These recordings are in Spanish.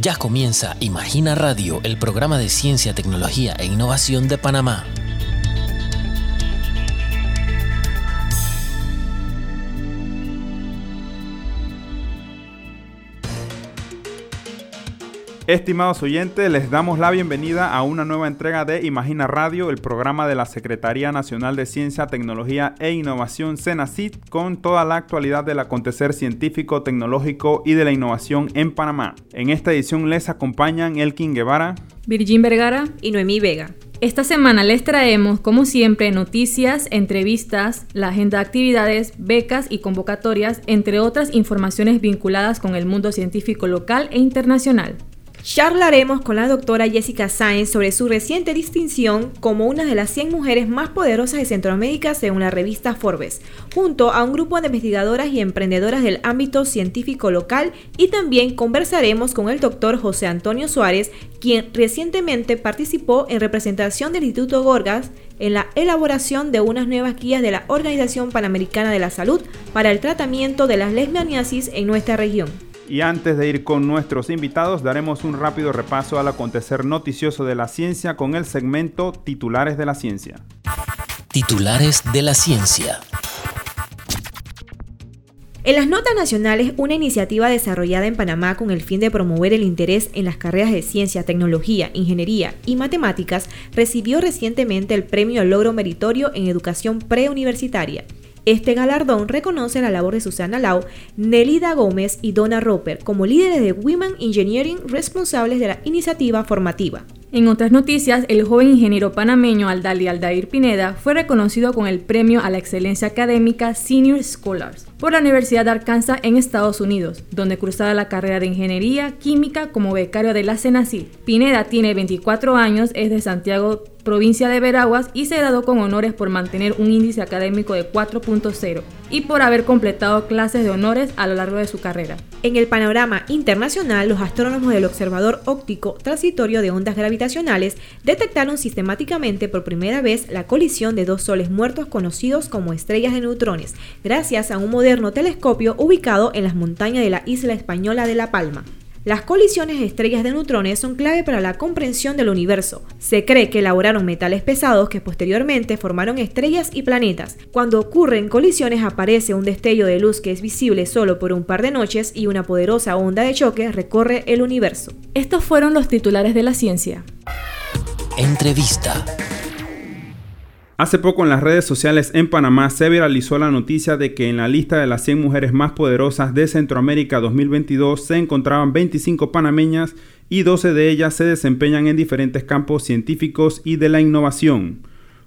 Ya comienza Imagina Radio, el programa de ciencia, tecnología e innovación de Panamá. Estimados oyentes, les damos la bienvenida a una nueva entrega de Imagina Radio, el programa de la Secretaría Nacional de Ciencia, Tecnología e Innovación, CENACIT, con toda la actualidad del acontecer científico, tecnológico y de la innovación en Panamá. En esta edición les acompañan Elkin Guevara, Virgin Vergara y Noemí Vega. Esta semana les traemos, como siempre, noticias, entrevistas, la agenda de actividades, becas y convocatorias, entre otras informaciones vinculadas con el mundo científico local e internacional. Charlaremos con la doctora Jessica Sáenz sobre su reciente distinción como una de las 100 mujeres más poderosas de Centroamérica según la revista Forbes, junto a un grupo de investigadoras y emprendedoras del ámbito científico local y también conversaremos con el doctor José Antonio Suárez, quien recientemente participó en representación del Instituto Gorgas en la elaboración de unas nuevas guías de la Organización Panamericana de la Salud para el tratamiento de las lesbianiasis en nuestra región. Y antes de ir con nuestros invitados, daremos un rápido repaso al acontecer noticioso de la ciencia con el segmento Titulares de la Ciencia. Titulares de la Ciencia. En las notas nacionales, una iniciativa desarrollada en Panamá con el fin de promover el interés en las carreras de ciencia, tecnología, ingeniería y matemáticas recibió recientemente el premio Logro Meritorio en Educación Preuniversitaria. Este galardón reconoce la labor de Susana Lau, Nelida Gómez y Donna Roper como líderes de Women Engineering responsables de la iniciativa formativa. En otras noticias, el joven ingeniero panameño Aldali Aldair Pineda fue reconocido con el premio a la excelencia académica Senior Scholars por la Universidad de Arkansas en Estados Unidos, donde cursaba la carrera de Ingeniería Química como becario de la CENACIL. Pineda tiene 24 años, es de Santiago provincia de Veraguas y se graduó con honores por mantener un índice académico de 4.0 y por haber completado clases de honores a lo largo de su carrera. En el panorama internacional, los astrónomos del Observador Óptico Transitorio de Ondas Gravitacionales detectaron sistemáticamente por primera vez la colisión de dos soles muertos conocidos como estrellas de neutrones, gracias a un moderno telescopio ubicado en las montañas de la isla española de La Palma. Las colisiones de estrellas de neutrones son clave para la comprensión del universo. Se cree que elaboraron metales pesados que posteriormente formaron estrellas y planetas. Cuando ocurren colisiones aparece un destello de luz que es visible solo por un par de noches y una poderosa onda de choque recorre el universo. Estos fueron los titulares de la ciencia. Entrevista. Hace poco en las redes sociales en Panamá se viralizó la noticia de que en la lista de las 100 mujeres más poderosas de Centroamérica 2022 se encontraban 25 panameñas y 12 de ellas se desempeñan en diferentes campos científicos y de la innovación.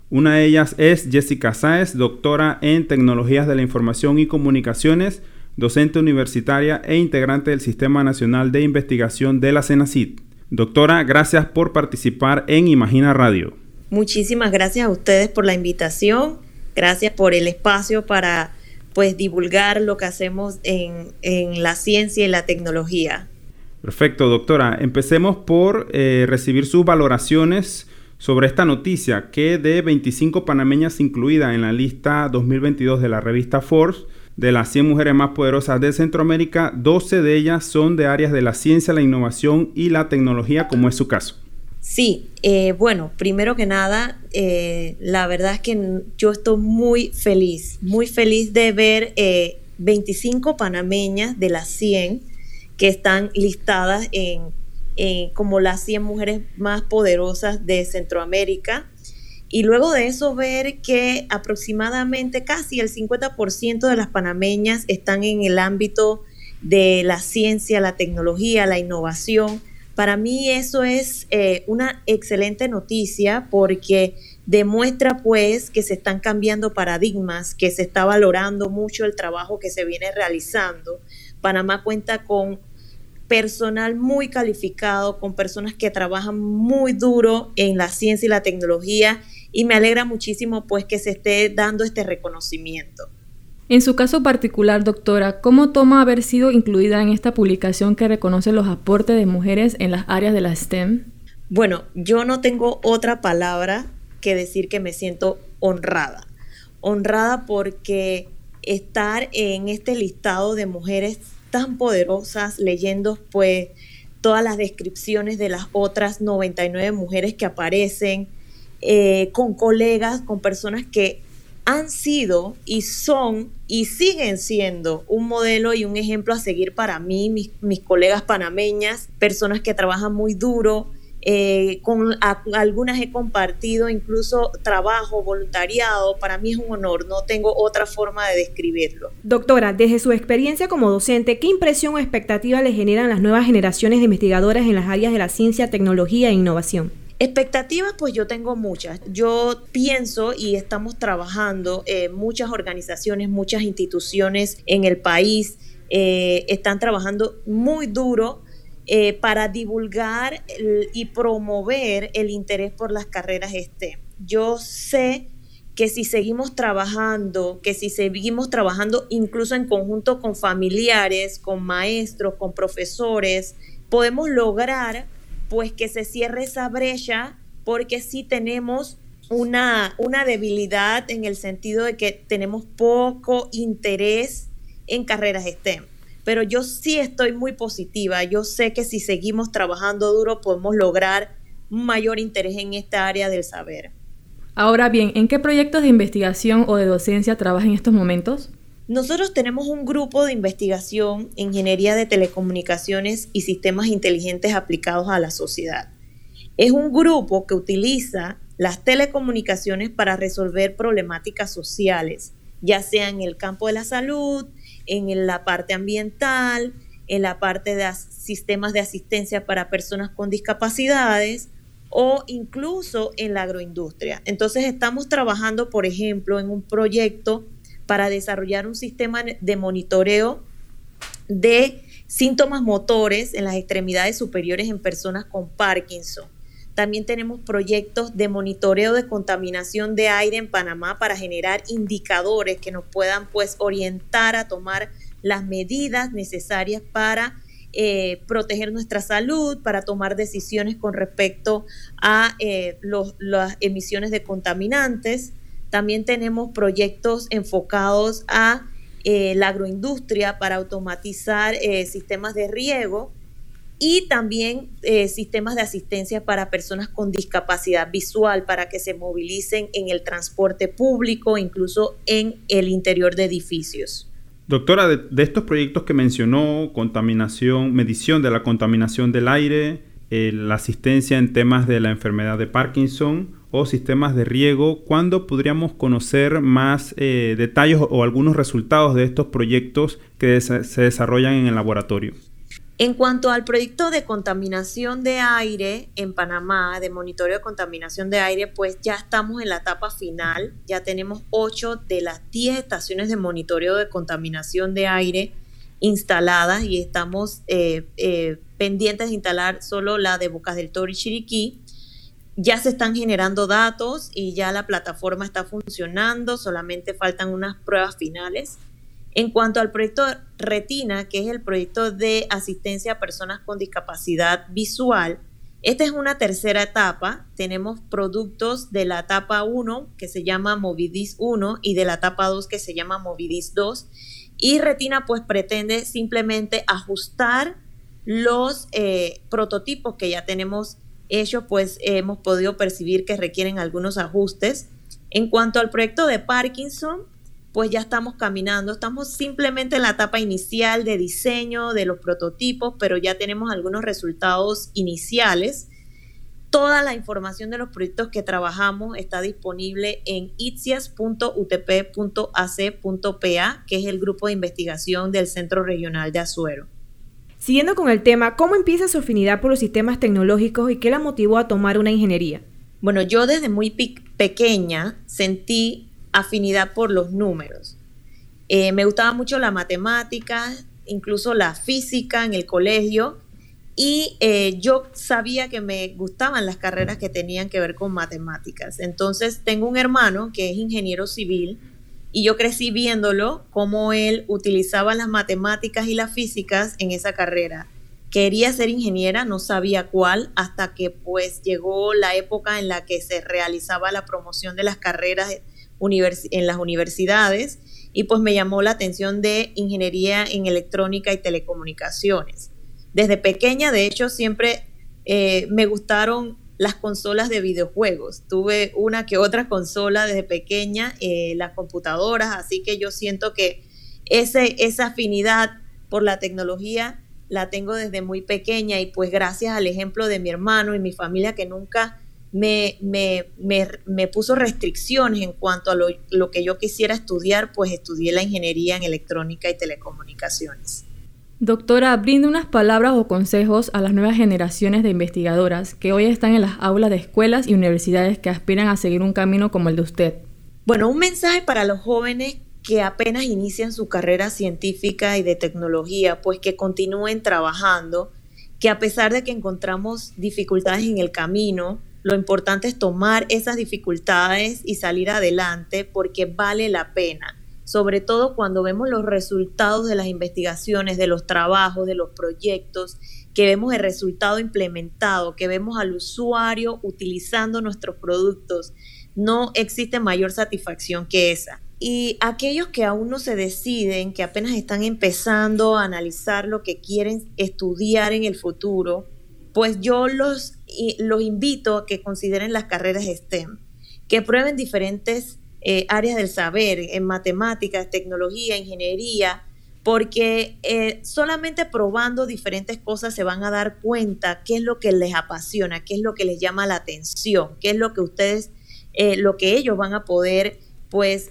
Una de ellas es Jessica Sáez, doctora en Tecnologías de la Información y Comunicaciones, docente universitaria e integrante del Sistema Nacional de Investigación de la CENACIT. Doctora, gracias por participar en Imagina Radio. Muchísimas gracias a ustedes por la invitación, gracias por el espacio para pues divulgar lo que hacemos en, la ciencia y la tecnología. Perfecto, doctora. Empecemos por eh, recibir sus valoraciones sobre esta noticia que de 25 panameñas incluidas en la lista 2022 de la revista Forbes, de las 100 mujeres más poderosas de Centroamérica, 12 de ellas son de áreas de la ciencia, la innovación y la tecnología, como es su caso. Sí, eh, bueno, primero que nada, eh, la verdad es que yo estoy muy feliz, muy feliz de ver 25 eh, panameñas de las 100 que están listadas en, como las 100 mujeres más poderosas de Centroamérica. Y luego de eso ver que aproximadamente casi el 50% de las panameñas están en el ámbito de la ciencia, la tecnología, la innovación para mí eso es eh, una excelente noticia porque demuestra pues que se están cambiando paradigmas, que se está valorando mucho el trabajo que se viene realizando. Panamá cuenta con personal muy calificado, con personas que trabajan muy duro en la ciencia y la tecnología y me alegra muchísimo pues que se esté dando este reconocimiento. En su caso particular, doctora, ¿cómo toma haber sido incluida en esta publicación que reconoce los aportes de mujeres en las áreas de la STEM? Bueno, yo no tengo otra palabra que decir que me siento honrada. Honrada porque estar en este listado de mujeres tan poderosas, leyendo pues todas las descripciones de las otras 99 mujeres que aparecen, eh, con colegas, con personas que han sido y son y siguen siendo un modelo y un ejemplo a seguir para mí, mis, colegas panameñas, personas que trabajan muy duro, eh, con algunas he compartido incluso trabajo, voluntariado, para mí es un honor, no tengo otra forma de describirlo. Doctora, desde su experiencia como docente, ¿qué impresión o expectativa le generan las nuevas generaciones de investigadoras en las áreas de la ciencia, tecnología e innovación? Expectativas, pues yo tengo muchas. Yo pienso y estamos trabajando, eh, muchas organizaciones, muchas instituciones en el país eh, están trabajando muy duro eh, para divulgar y promover el interés por las carreras STEM. Yo sé que si seguimos trabajando, que si seguimos trabajando incluso en conjunto con familiares, con maestros, con profesores, podemos lograr pues que se cierre esa brecha porque sí tenemos una, una debilidad en el sentido de que tenemos poco interés en carreras STEM pero yo sí estoy muy positiva. Yo sé que si seguimos trabajando duro podemos lograr mayor interés en esta área del saber. Ahora bien, ¿en qué proyectos de investigación o de docencia trabaja en estos momentos? Nosotros tenemos un grupo de investigación en ingeniería de telecomunicaciones y sistemas inteligentes aplicados a la sociedad. Es un grupo que utiliza las telecomunicaciones para resolver problemáticas sociales, ya sea en el campo de la salud, en la parte ambiental, en la parte de sistemas de asistencia para personas con discapacidades o incluso en la agroindustria. Entonces estamos trabajando, por ejemplo, en un proyecto para desarrollar un sistema de monitoreo de síntomas motores en las extremidades superiores en personas con Parkinson. También tenemos proyectos de monitoreo de contaminación de aire en Panamá para generar indicadores que nos puedan pues orientar a tomar las medidas necesarias para eh, proteger nuestra salud, para tomar decisiones con respecto a eh, las emisiones de contaminantes. También tenemos proyectos enfocados a eh, la agroindustria para automatizar sistemas de riego y también eh, sistemas de asistencia para personas con discapacidad visual para que se movilicen en el transporte público, incluso en el interior de edificios. Doctora, de, estos proyectos que mencionó, contaminación, medición de la contaminación del aire, eh, la asistencia en temas de la enfermedad de Parkinson o sistemas de riego, ¿cuándo podríamos conocer más eh, detalles o algunos resultados de estos proyectos que se desarrollan en el laboratorio? En cuanto al proyecto de contaminación de aire en Panamá, de monitoreo de contaminación de aire, pues ya estamos en la etapa final. Ya tenemos 8 de las 10 estaciones de monitoreo de contaminación de aire instaladas y estamos eh, eh, pendientes de instalar solo la de Bocas del Toro y Chiriquí. Ya se están generando datos y ya la plataforma está funcionando, solamente faltan unas pruebas finales. En cuanto al proyecto Retina, que es el proyecto de asistencia a personas con discapacidad visual, esta es una tercera etapa. Tenemos productos de la etapa 1 que se llama Movidis 1 y de la etapa 2 que se llama Movidis 2. Y Retina pues pretende simplemente ajustar los eh, prototipos que ya tenemos hechos, pues hemos podido percibir que requieren algunos ajustes. En cuanto al proyecto de Parkinson, pues ya estamos caminando, estamos simplemente en la etapa inicial de diseño de los prototipos, pero ya tenemos algunos resultados iniciales. Toda la información de los proyectos que trabajamos está disponible en itzias.utp.ac.pa, que es el grupo de investigación del Centro Regional de Azuero. Siguiendo con el tema, ¿cómo empieza su afinidad por los sistemas tecnológicos y qué la motivó a tomar una ingeniería? Bueno, yo desde muy pequeña sentí afinidad por los números. Eh, me gustaba mucho la matemática, incluso la física en el colegio, y eh, yo sabía que me gustaban las carreras que tenían que ver con matemáticas. Entonces tengo un hermano que es ingeniero civil y yo crecí viéndolo cómo él utilizaba las matemáticas y las físicas en esa carrera. Quería ser ingeniera, no sabía cuál, hasta que pues llegó la época en la que se realizaba la promoción de las carreras en las universidades y pues me llamó la atención de ingeniería en electrónica y telecomunicaciones. Desde pequeña, de hecho, siempre eh, me gustaron las consolas de videojuegos. Tuve una que otra consola desde pequeña, eh, las computadoras, así que yo siento que ese, esa afinidad por la tecnología la tengo desde muy pequeña y pues gracias al ejemplo de mi hermano y mi familia que nunca me, me, me, puso restricciones en cuanto a lo, lo que yo quisiera estudiar, pues estudié la ingeniería en electrónica y telecomunicaciones. Doctora, brinde unas palabras o consejos a las nuevas generaciones de investigadoras que hoy están en las aulas de escuelas y universidades que aspiran a seguir un camino como el de usted. Bueno, un mensaje para los jóvenes que apenas inician su carrera científica y de tecnología, pues que continúen trabajando, que a pesar de que encontramos dificultades en el camino, lo importante es tomar esas dificultades y salir adelante porque vale la pena sobre todo cuando vemos los resultados de las investigaciones, de los trabajos, de los proyectos, que vemos el resultado implementado, que vemos al usuario utilizando nuestros productos. No existe mayor satisfacción que esa. Y aquellos que aún no se deciden, que apenas están empezando a analizar lo que quieren estudiar en el futuro, pues yo los, los invito a que consideren las carreras STEM, que prueben diferentes eh, áreas del saber, en matemáticas, tecnología, ingeniería, porque eh, solamente probando diferentes cosas se van a dar cuenta qué es lo que les apasiona, qué es lo que les llama la atención, qué es lo que ustedes, eh, lo que ellos van a poder, pues,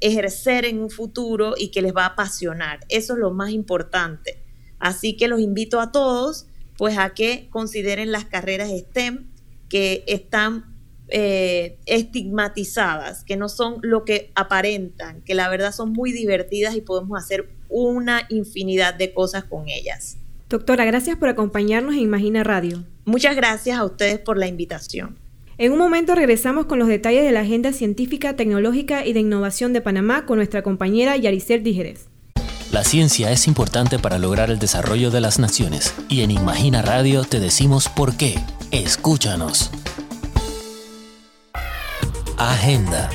ejercer en un futuro y que les va a apasionar. Eso es lo más importante. Así que los invito a todos, pues, a que consideren las carreras STEM que están eh, estigmatizadas, que no son lo que aparentan, que la verdad son muy divertidas y podemos hacer una infinidad de cosas con ellas. Doctora, gracias por acompañarnos en Imagina Radio. Muchas gracias a ustedes por la invitación. En un momento regresamos con los detalles de la agenda científica, tecnológica y de innovación de Panamá con nuestra compañera Yaricel Dígeres. La ciencia es importante para lograr el desarrollo de las naciones y en Imagina Radio te decimos por qué. Escúchanos. Agenda.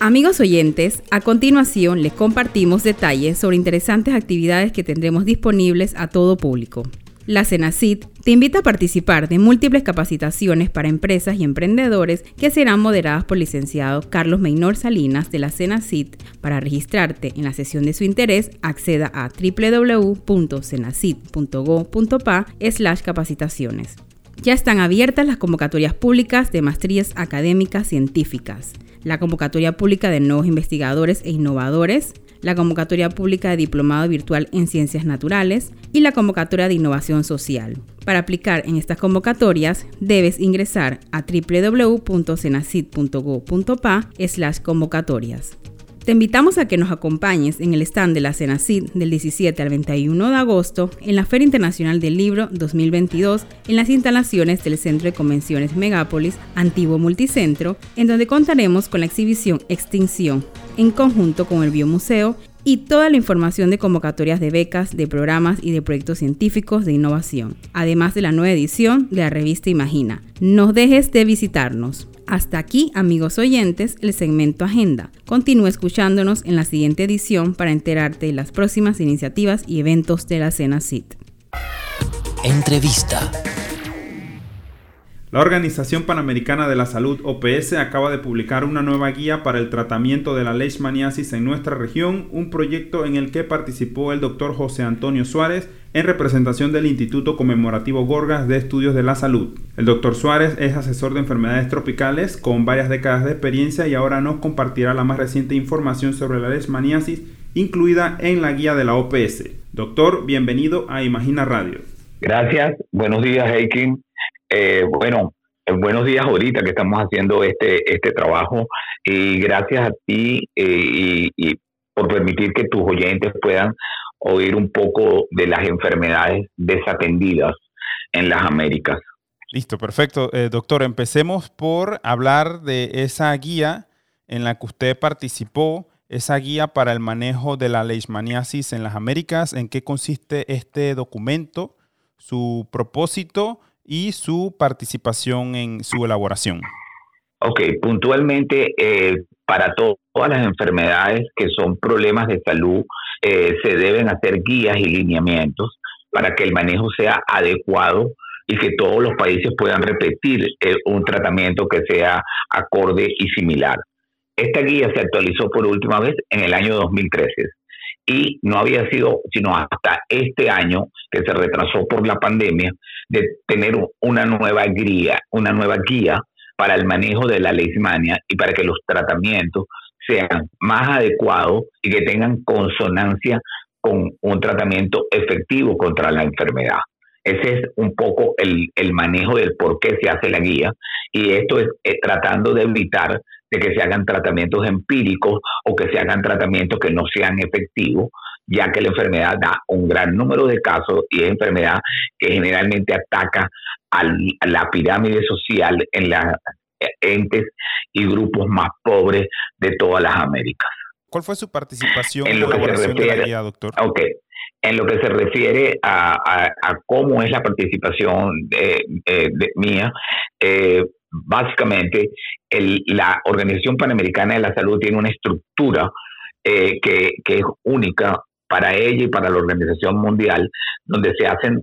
Amigos oyentes, a continuación les compartimos detalles sobre interesantes actividades que tendremos disponibles a todo público. La CENACIT te invita a participar de múltiples capacitaciones para empresas y emprendedores que serán moderadas por licenciado Carlos Meynor Salinas de la CENACIT. Para registrarte en la sesión de su interés, acceda a www.cenacit.go.pa slash capacitaciones. Ya están abiertas las convocatorias públicas de maestrías académicas científicas, la convocatoria pública de nuevos investigadores e innovadores, la convocatoria pública de diplomado virtual en ciencias naturales y la convocatoria de innovación social. Para aplicar en estas convocatorias, debes ingresar a www.cenacid.go.pa convocatorias. Te invitamos a que nos acompañes en el stand de la CENACID del 17 al 21 de agosto en la Feria Internacional del Libro 2022 en las instalaciones del Centro de Convenciones Megápolis, antiguo multicentro, en donde contaremos con la exhibición Extinción, en conjunto con el Biomuseo y toda la información de convocatorias de becas, de programas y de proyectos científicos de innovación, además de la nueva edición de la revista Imagina. No dejes de visitarnos. Hasta aquí, amigos oyentes, el segmento Agenda. Continúa escuchándonos en la siguiente edición para enterarte de las próximas iniciativas y eventos de la Cena CIT. Entrevista. La Organización Panamericana de la Salud, OPS, acaba de publicar una nueva guía para el tratamiento de la leishmaniasis en nuestra región, un proyecto en el que participó el doctor José Antonio Suárez en representación del Instituto Conmemorativo Gorgas de Estudios de la Salud. El doctor Suárez es asesor de enfermedades tropicales con varias décadas de experiencia y ahora nos compartirá la más reciente información sobre la leishmaniasis incluida en la guía de la OPS. Doctor, bienvenido a Imagina Radio. Gracias, buenos días, Heikin. Eh, bueno, eh, buenos días ahorita que estamos haciendo este, este trabajo y gracias a ti eh, y, por permitir que tus oyentes puedan oír un poco de las enfermedades desatendidas en las Américas. Listo, perfecto. doctor, empecemos por hablar de esa guía en la que usted participó, esa guía para el manejo de la leishmaniasis en las Américas. ¿En qué consiste este documento? Su propósito y su participación en su elaboración. Ok, puntualmente eh, para todas las enfermedades que son problemas de salud, eh, se deben hacer guías y lineamientos para que el manejo sea adecuado y que todos los países puedan repetir eh, un tratamiento que sea acorde y similar. Esta guía se actualizó por última vez en el año 2013 y no había sido sino hasta este año que se retrasó por la pandemia de tener una nueva guía, una nueva guía para el manejo de la leishmania y para que los tratamientos sean más adecuados y que tengan consonancia con un tratamiento efectivo contra la enfermedad. Ese es un poco el, manejo del por qué se hace la guía y esto es, tratando de evitar de que se hagan tratamientos empíricos o que se hagan tratamientos que no sean efectivos, ya que la enfermedad da un gran número de casos y es enfermedad que generalmente ataca a la pirámide social en las entes y grupos más pobres de todas las Américas. ¿Cuál fue su participación en, lo que se refiere, doctor? Ok, en lo que se refiere a, cómo es la participación de, mía, eh, básicamente la Organización Panamericana de la Salud tiene una estructura eh, que, es única para ella y para la Organización Mundial, donde se hacen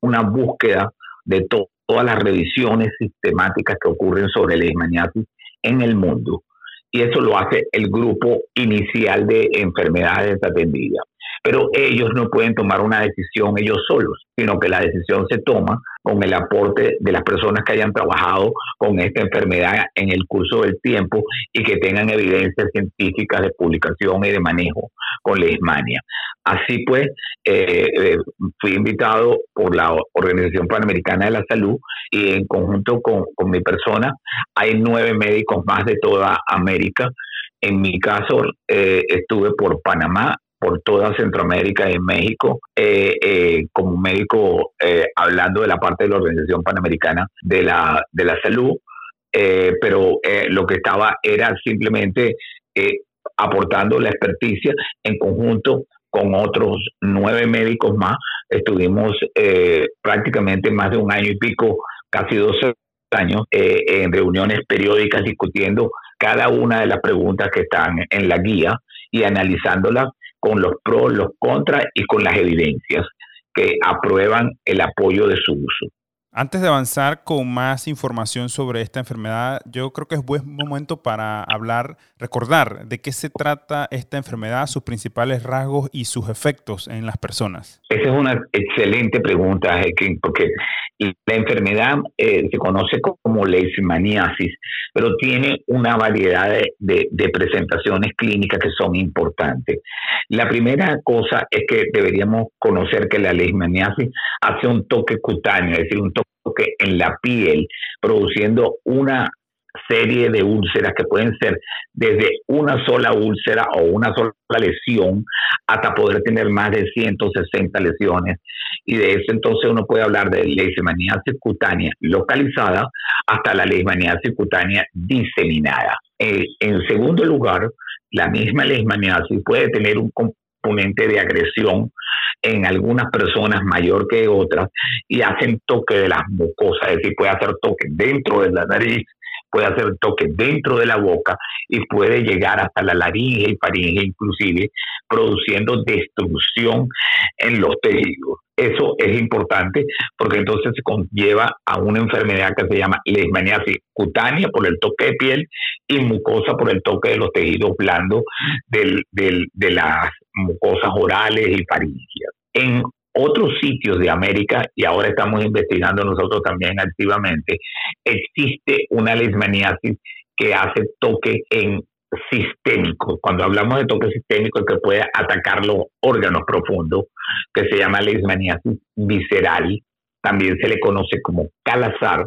una búsqueda de todas las revisiones sistemáticas que ocurren sobre la leishmaniasis en el mundo. Y eso lo hace el grupo inicial de enfermedades desatendidas pero ellos no pueden tomar una decisión ellos solos, sino que la decisión se toma con el aporte de las personas que hayan trabajado con esta enfermedad en el curso del tiempo y que tengan evidencias científicas de publicación y de manejo con leishmania. Así pues, eh, eh, fui invitado por la Organización Panamericana de la Salud y en conjunto con, mi persona hay nueve médicos más de toda América. En mi caso, eh, estuve por Panamá, por toda Centroamérica y México eh, eh, como médico eh, hablando de la parte de la Organización Panamericana de la, de la Salud, pero lo que estaba era simplemente aportando la experticia en conjunto con otros nueve médicos más. Estuvimos prácticamente más de un año y pico, casi 12 años, en reuniones periódicas discutiendo cada una de las preguntas que están en la guía y analizándolas con los pros, los contras y con las evidencias que aprueban el apoyo de su uso. Antes de avanzar con más información sobre esta enfermedad, yo creo que es buen momento para hablar, recordar de qué se trata esta enfermedad, sus principales rasgos y sus efectos en las personas. Esa es una excelente pregunta, Hekin, porque la enfermedad eh, se conoce como leishmaniasis, pero tiene una variedad de, de, presentaciones clínicas que son importantes. La primera cosa es que deberíamos conocer que la leishmaniasis hace un toque cutáneo, es decir, un toque en la piel, produciendo una serie de úlceras que pueden ser desde una sola úlcera o una sola lesión hasta poder tener más de 160 lesiones. Y de eso entonces uno puede hablar de leishmaniasis cutánea localizada hasta la leishmaniasis cutánea diseminada. Eh, en segundo lugar, la misma leishmaniasis puede tener un componente de agresión en algunas personas mayor que otras y hacen toque de las mucosas, es decir, puede hacer toque dentro de la nariz, puede hacer toque dentro de la boca y puede llegar hasta la laringe y faringe inclusive, produciendo destrucción en los tejidos. Eso es importante porque entonces se conlleva a una enfermedad que se llama leishmaniasis cutánea por el toque de piel y mucosa por el toque de los tejidos blandos de las mucosas orales y faringias. En otros sitios de América, y ahora estamos investigando nosotros también activamente, existe una leishmaniasis que hace toque en sistémico. Cuando hablamos de toque sistémico, que puede atacar los órganos profundos, que se llama leishmaniasis visceral, también se le conoce como calazar,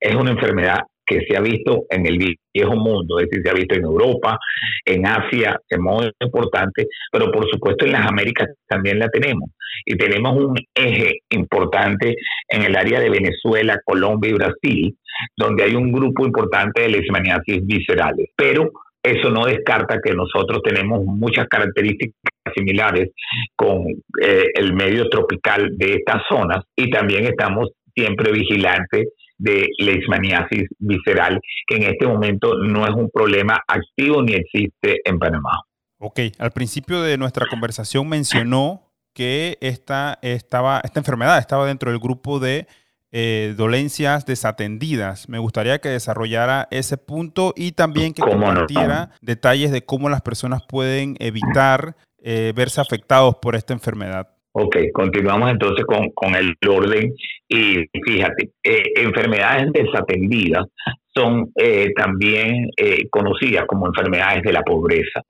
es una enfermedad que se ha visto en el viejo mundo, es decir, se ha visto en Europa, en Asia, de modo importante, pero por supuesto en las Américas también la tenemos. Y tenemos un eje importante en el área de Venezuela, Colombia y Brasil, donde hay un grupo importante de leishmaniasis viscerales. Pero eso no descarta que nosotros tenemos muchas características similares con eh, el medio tropical de estas zonas y también estamos siempre vigilantes de leishmaniasis visceral, que en este momento no es un problema activo ni existe en Panamá. Ok, al principio de nuestra conversación mencionó que esta, estaba, esta enfermedad estaba dentro del grupo de eh, dolencias desatendidas. Me gustaría que desarrollara ese punto y también que compartiera detalles de cómo las personas pueden evitar eh, verse afectados por esta enfermedad. Ok, continuamos entonces con, el orden. Y fíjate, eh, enfermedades desatendidas son eh, también eh, conocidas como enfermedades de la pobreza,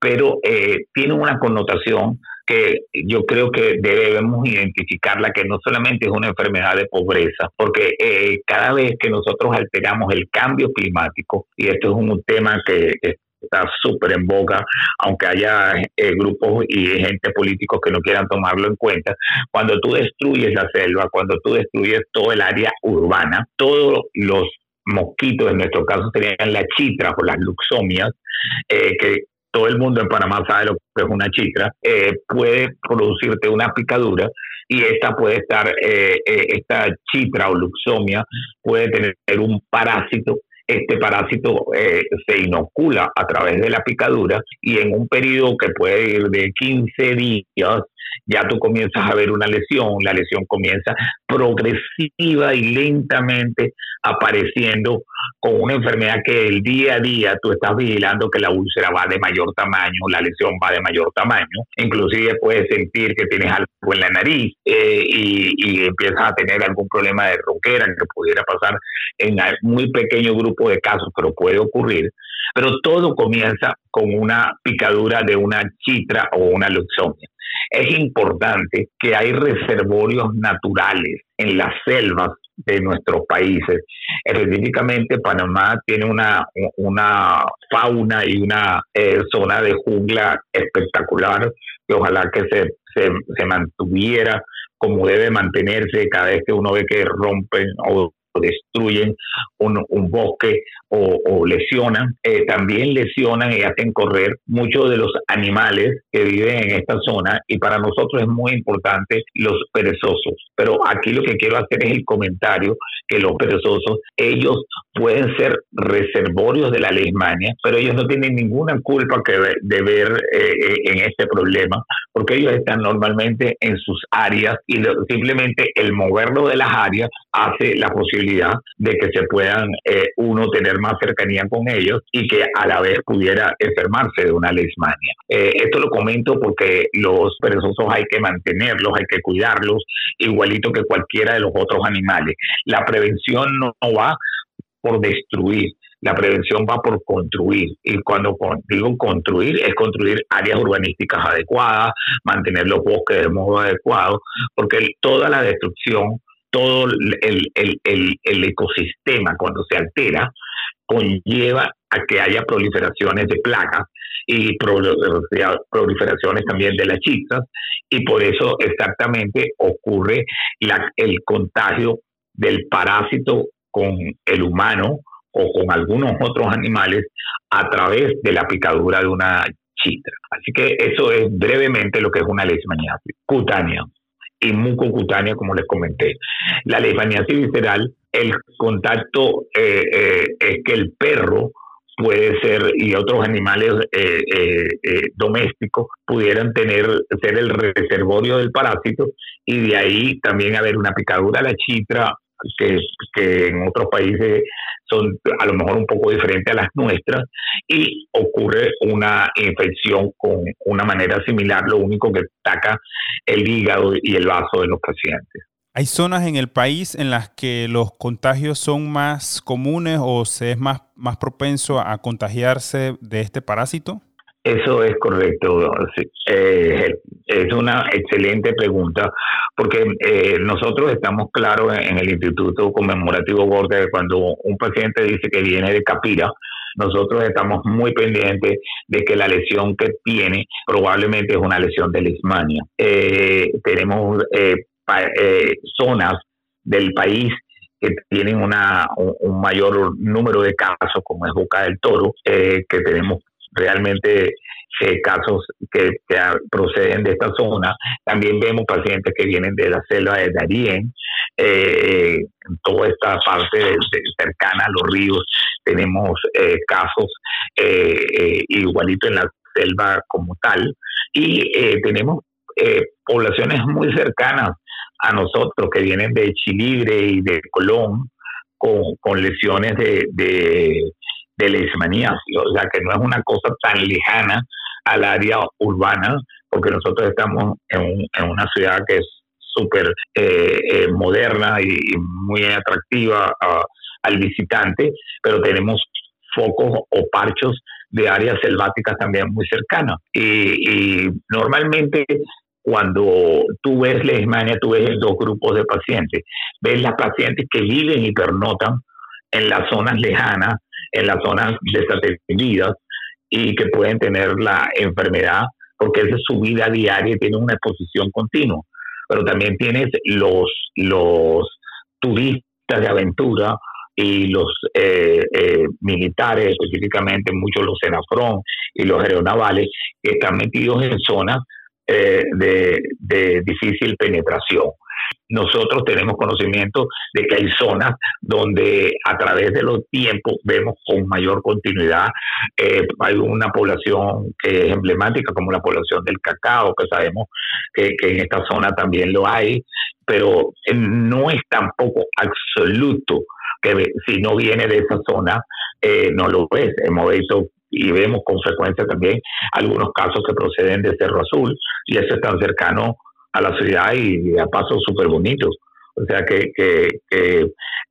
pero tienen una connotación que yo creo que debemos identificarla, que no solamente es una enfermedad de pobreza, porque cada vez que nosotros alteramos el cambio climático, y esto es un tema que está súper en boga, aunque haya eh, grupos y gente políticos que no quieran tomarlo en cuenta. Cuando tú destruyes la selva, cuando tú destruyes todo el área urbana, todos los mosquitos, en nuestro caso serían las chitras o las luxomias, eh, que todo el mundo en Panamá sabe lo que es una chitra, eh, puede producirte una picadura y esta puede estar, esta chitra o luxomia puede tener un parásito este parásito eh, se inocula a través de la picadura y en un periodo que puede ir de 15 días ya tú comienzas a ver una lesión, la lesión comienza progresiva y lentamente apareciendo con una enfermedad que el día a día tú estás vigilando que la úlcera va de mayor tamaño, la lesión va de mayor tamaño, inclusive puedes sentir que tienes algo en la nariz eh, y, empiezas a tener algún problema de ronquera que pudiera pasar en muy pequeño grupo de casos, pero puede ocurrir. Pero todo comienza con una picadura de una chitra o una luxomia. Es importante que hay reservorios naturales en las selvas de nuestros países. Específicamente Panamá tiene una, una fauna y una eh, zona de jungla espectacular que ojalá que se, se, se mantuviera como debe mantenerse cada vez que uno ve que rompen o destruyen un, bosque o, lesionan, eh, también lesionan y hacen correr muchos de los animales que viven en esta zona y para nosotros es muy importante los perezosos. Pero aquí lo que quiero hacer es el comentario que los perezosos, ellos pueden ser reservorios de la leishmania, pero ellos no tienen ninguna culpa que de ver eh, eh, en este problema, porque ellos están normalmente en sus áreas y simplemente el moverlo de las áreas hace la posibilidad de que se puedan uno tener más cercanía con ellos y que a la vez pudiera enfermarse de una leishmania. Eh, esto lo comento porque los perezosos hay que mantenerlos, hay que cuidarlos, igualito que cualquiera de los otros animales. La prevención no va por destruir, la prevención va por construir. Y cuando digo construir, es construir áreas urbanísticas adecuadas, mantener los bosques de modo adecuado, porque toda la destrucción, todo el, el, el, ecosistema cuando se altera, conlleva a que haya proliferaciones de placas y proliferaciones también de las chistas y por eso exactamente ocurre la, el contagio del parásito con el humano o con algunos otros animales a través de la picadura de una chitra. Así que eso es brevemente lo que es una leishmaniasis cutánea y mucocutánea, como les comenté. La leishmaniasis visceral el contacto eh, eh, es que el perro puede ser y otros animales eh, domésticos pudieran tener ser el reservorio del parásito y de ahí también haber una picadura a la chitra que, que en otros países son a lo mejor un poco diferentes a las nuestras y ocurre una infección con una manera similar, lo único que ataca el hígado y el vaso de los pacientes. ¿Hay zonas en el país en las que los contagios son más comunes o se es más, más propenso a contagiarse de este parásito? Eso es correcto. Eh, es una excelente pregunta porque eh, nosotros estamos claros en el Instituto Conmemorativo Gorda que cuando un paciente dice que viene de Capira, nosotros estamos muy pendientes de que la lesión que tiene probablemente es una lesión de lismania. Eh, tenemos eh, zonas del país que tienen una, un, mayor número de casos, como es Boca del Toro, eh, que tenemos realmente eh, casos que, proceden de esta zona. También vemos pacientes que vienen de la selva de Darién, eh, en toda esta parte cercana a los ríos tenemos eh, casos igualito en la selva como tal y tenemos poblaciones muy cercanas a nosotros que vienen de Chilibre y de Colón con, lesiones de, de, de leishmaniasis, o sea que no es una cosa tan lejana al área urbana, porque nosotros estamos en, una ciudad que es súper eh, eh, moderna y, muy atractiva al visitante, pero tenemos focos o parchos de áreas selváticas también muy cercanas. Y, normalmente cuando tú ves leishmania, tú ves dos grupos de pacientes. Ves las pacientes que viven y pernotan en las zonas lejanas, en las zonas desatendidas, y que pueden tener la enfermedad porque esa es su vida diaria y tiene una exposición continua. Pero también tienes los, los turistas de aventura y los eh, eh, militares, específicamente muchos los Senafrón y los aeronavales, que están metidos en zonas eh, de, de difícil penetración nosotros tenemos conocimiento de que hay zonas donde a través de los tiempos vemos con mayor continuidad. Eh, hay una población que es emblemática como la población del cacao, que sabemos que, en esta zona también lo hay, pero no es tampoco absoluto que si no viene de esa zona, eh, no lo ves. Hemos visto y vemos con frecuencia también algunos casos que proceden de Cerro Azul y eso es tan cercano a la ciudad y a pasos súper bonitos. O sea que, que,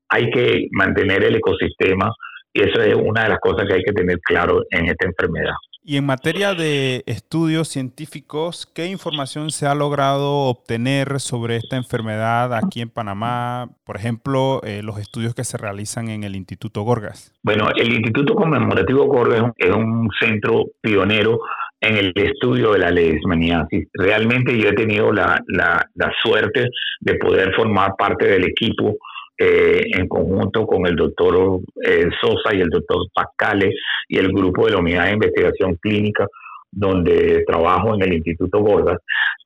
hay que mantener el ecosistema y eso es una de las cosas que hay que tener claro en esta enfermedad. Y en materia de estudios científicos, ¿qué información se ha logrado obtener sobre esta enfermedad aquí en Panamá? Por ejemplo, eh, los estudios que se realizan en el Instituto Gorgas. Bueno, el Instituto Conmemorativo Gorgas es un centro pionero en el estudio de la leishmaniasis. Realmente yo he tenido la, la, suerte de poder formar parte del equipo eh, en conjunto con el doctor eh, Sosa y el doctor Pascale y el grupo de la unidad de investigación clínica donde trabajo en el Instituto Gordas,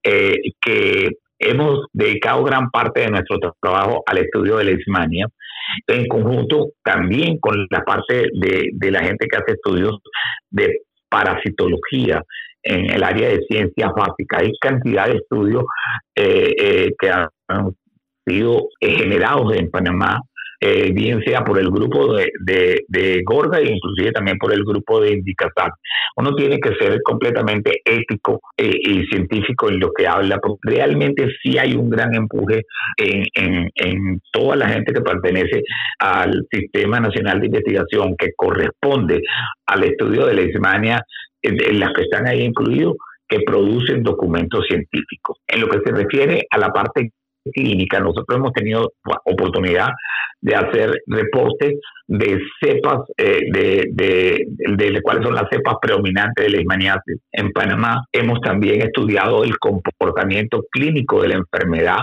eh, que hemos dedicado gran parte de nuestro trabajo al estudio de la leishmania, en conjunto también con la parte de, de la gente que hace estudios de parasitología en el área de ciencias básicas. Hay cantidad de estudios eh, eh, que han sido generados en Panamá eh, bien sea por el grupo de, de, Gorga e inclusive también por el grupo de Indicasat. Uno tiene que ser completamente ético eh, y científico en lo que habla, porque realmente sí hay un gran empuje en, en, toda la gente que pertenece al Sistema Nacional de Investigación que corresponde al estudio de la Ismania, en las que están ahí incluidos, que producen documentos científicos. En lo que se refiere a la parte clínica, nosotros hemos tenido oportunidad de hacer reportes de cepas, eh, de, de, cuáles son las cepas predominantes de leishmaniasis en Panamá. Hemos también estudiado el comportamiento clínico de la enfermedad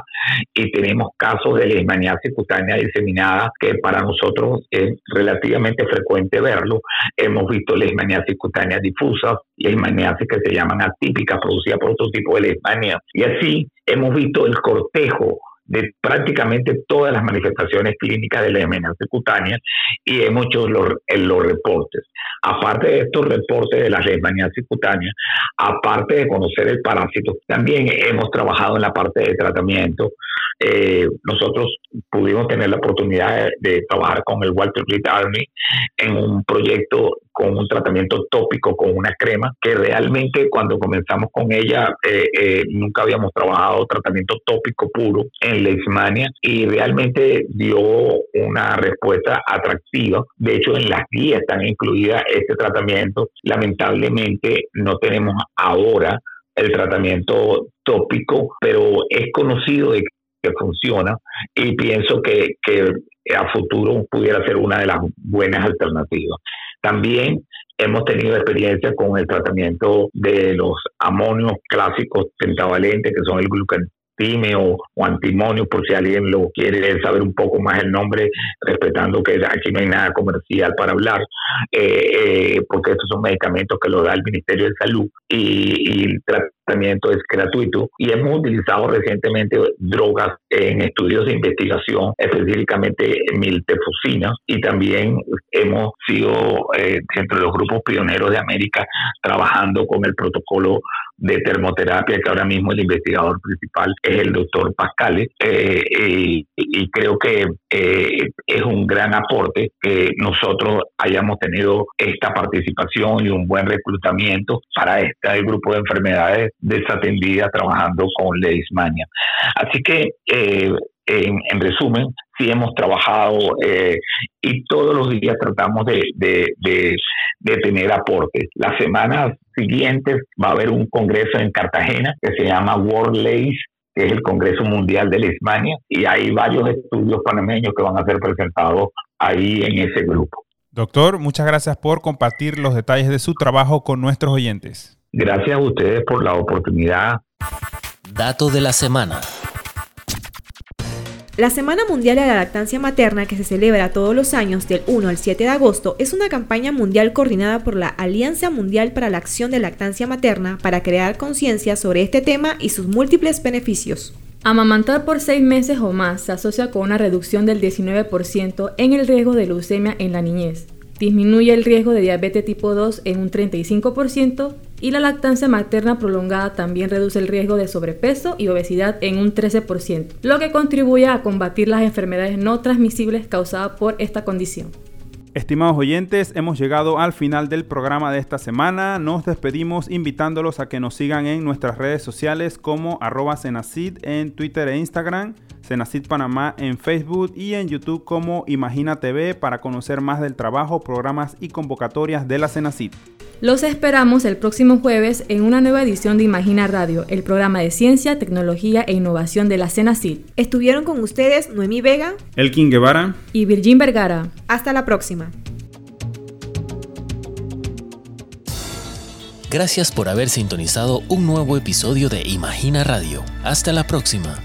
y tenemos casos de leishmaniasis cutánea diseminada que para nosotros es relativamente frecuente verlo. Hemos visto leishmaniasis cutánea difusa, leishmaniasis que se llaman atípicas, producidas por otro tipo de leishmania. Y así hemos visto el cortejo de prácticamente todas las manifestaciones clínicas de la leishmaniasis cutánea y hemos hecho los, los reportes. Aparte de estos reportes de la leishmaniasis cutánea, aparte de conocer el parásito, también hemos trabajado en la parte de tratamiento. Eh, nosotros pudimos tener la oportunidad de, trabajar con el Walter Reed Army en un proyecto con un tratamiento tópico, con una crema, que realmente cuando comenzamos con ella eh, eh, nunca habíamos trabajado tratamiento tópico puro en leishmania y realmente dio una respuesta atractiva. De hecho, en las guías están incluidas este tratamiento. Lamentablemente no tenemos ahora el tratamiento tópico, pero es conocido de que funciona y pienso que, que a futuro pudiera ser una de las buenas alternativas. También hemos tenido experiencia con el tratamiento de los amonios clásicos pentavalentes, que son el Time o, Antimonio, por si alguien lo quiere saber un poco más el nombre, respetando que aquí no hay nada comercial para hablar, eh, porque estos son medicamentos que lo da el Ministerio de Salud y, y es gratuito y hemos utilizado recientemente drogas en estudios de investigación, específicamente miltefusina y también hemos sido eh, entre los grupos pioneros de América trabajando con el protocolo de termoterapia, que ahora mismo el investigador principal es el doctor Pascale, eh, y, creo que eh, es un gran aporte que nosotros hayamos tenido esta participación y un buen reclutamiento para este grupo de enfermedades desatendidas trabajando con leishmania. Así que, eh, en, resumen, sí hemos trabajado y todos los días tratamos de, de, de tener aportes. Las semanas siguientes va a haber un congreso en Cartagena que se llama World Lace que es el Congreso Mundial de Leishmania, y hay varios estudios panameños que van a ser presentados ahí en ese grupo. Doctor, muchas gracias por compartir los detalles de su trabajo con nuestros oyentes. Gracias a ustedes por la oportunidad. Dato de la semana. La Semana Mundial de la Lactancia Materna, que se celebra todos los años del 1 al 7 de agosto, es una campaña mundial coordinada por la Alianza Mundial para la Acción de Lactancia Materna para crear conciencia sobre este tema y sus múltiples beneficios. Amamantar por seis meses o más se asocia con una reducción del 19% en el riesgo de leucemia en la niñez. Disminuye el riesgo de diabetes tipo 2 en un 35% y la lactancia materna prolongada también reduce el riesgo de sobrepeso y obesidad en un 13%, lo que contribuye a combatir las enfermedades no transmisibles causadas por esta condición. Estimados oyentes, hemos llegado al final del programa de esta semana. Nos despedimos invitándolos a que nos sigan en nuestras redes sociales como Senacid en Twitter e Instagram, Senacid Panamá en Facebook y en YouTube como Imagina TV para conocer más del trabajo, programas y convocatorias de la Senacid. Los esperamos el próximo jueves en una nueva edición de Imagina Radio, el programa de ciencia, tecnología e innovación de la CENACID. Estuvieron con ustedes Noemí Vega, Elkin Guevara y Virgin Vergara. Hasta la próxima. Gracias por haber sintonizado un nuevo episodio de Imagina Radio. Hasta la próxima.